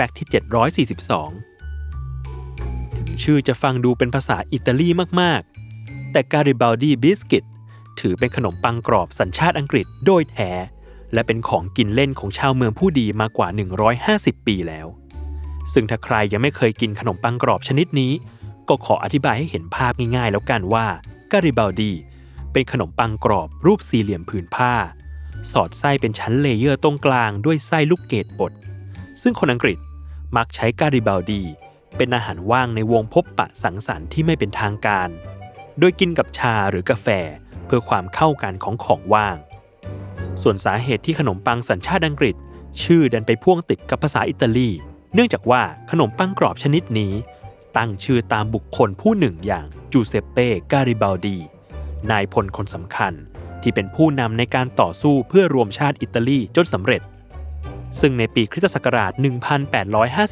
ฟกต์ที่ 742 ถึงชื่อจะฟังดูเป็นภาษาอิตาลีมาก ๆ แต่การิบัลดีบิสกิตถือเป็นขนมปังกรอบสัญชาติอังกฤษโดยแท้ และเป็นของกินเล่นของชาวเมืองผู้ดีมากว่า 150 ปีแล้ว ซึ่งถ้าใครยังไม่เคยกินขนมปังกรอบชนิดนี้ ก็ขออธิบายให้เห็นภาพง่าย ๆ แล้วกันว่าการิบัลดีเป็นขนมปังกรอบรูปสี่เหลี่ยมผืนผ้า สอดไส้เป็นชั้น layer ตรงกลางด้วยไส้ลูกเกดบด ซึ่งคนอังกฤษ มักใช้การิบัลดี เป็นอาหารว่างในวงพบปะสังสรรค์ที่ไม่เป็นทางการ โดยกินกับชาหรือกาแฟเพื่อความเข้ากันของของว่าง ส่วนสาเหตุที่ขนมปังสัญชาติอังกฤษ ชื่อดันไปพ่วงติดกับภาษาอิตาลี เนื่องจากว่าขนมปังกรอบชนิดนี้ ตั้งชื่อตามบุคคลผู้หนึ่งอย่างจูเซปเป้การิบัลดี นายพลคนสำคัญที่เป็นผู้นำในการต่อสู้เพื่อรวมชาติอิตาลีจนสำเร็จ ซึ่งในปีคริสตศักราช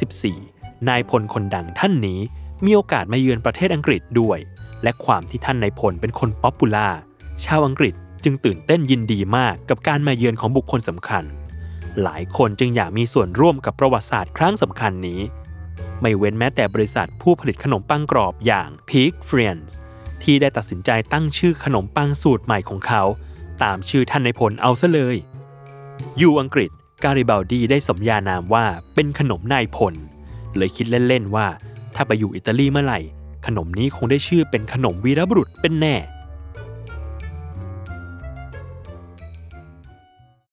1854 นายพลคนดังท่านนี้มีโอกาสมาเยือนประเทศอังกฤษด้วย และความที่ท่านนายพลเป็นคน popular ชาวอังกฤษจึงตื่นเต้นยินดีมากกับการมาเยือนของบุคคลสำคัญ หลายคนจึงอยากมีส่วนร่วมกับประวัติศาสตร์ครั้งสำคัญนี้ ไม่เว้นแม้แต่บริษัทผู้ผลิตขนมปังกรอบอย่าง Peek Freans ที่ได้ตัดสินใจตั้งชื่อขนมปังสูตรใหม่ของเขา ตามชื่อท่านในายพลเอาซะเลย อยู่อังกฤษ การิบัลดีได้สมญานามว่าเป็นขนมนายพล เลยคิดเล่นๆว่า ถ้าไปอยู่อิตาลีเมื่อไหร่ ขนมนี้คงได้ชื่อเป็นขนมวีรบุรุษเป็นแน่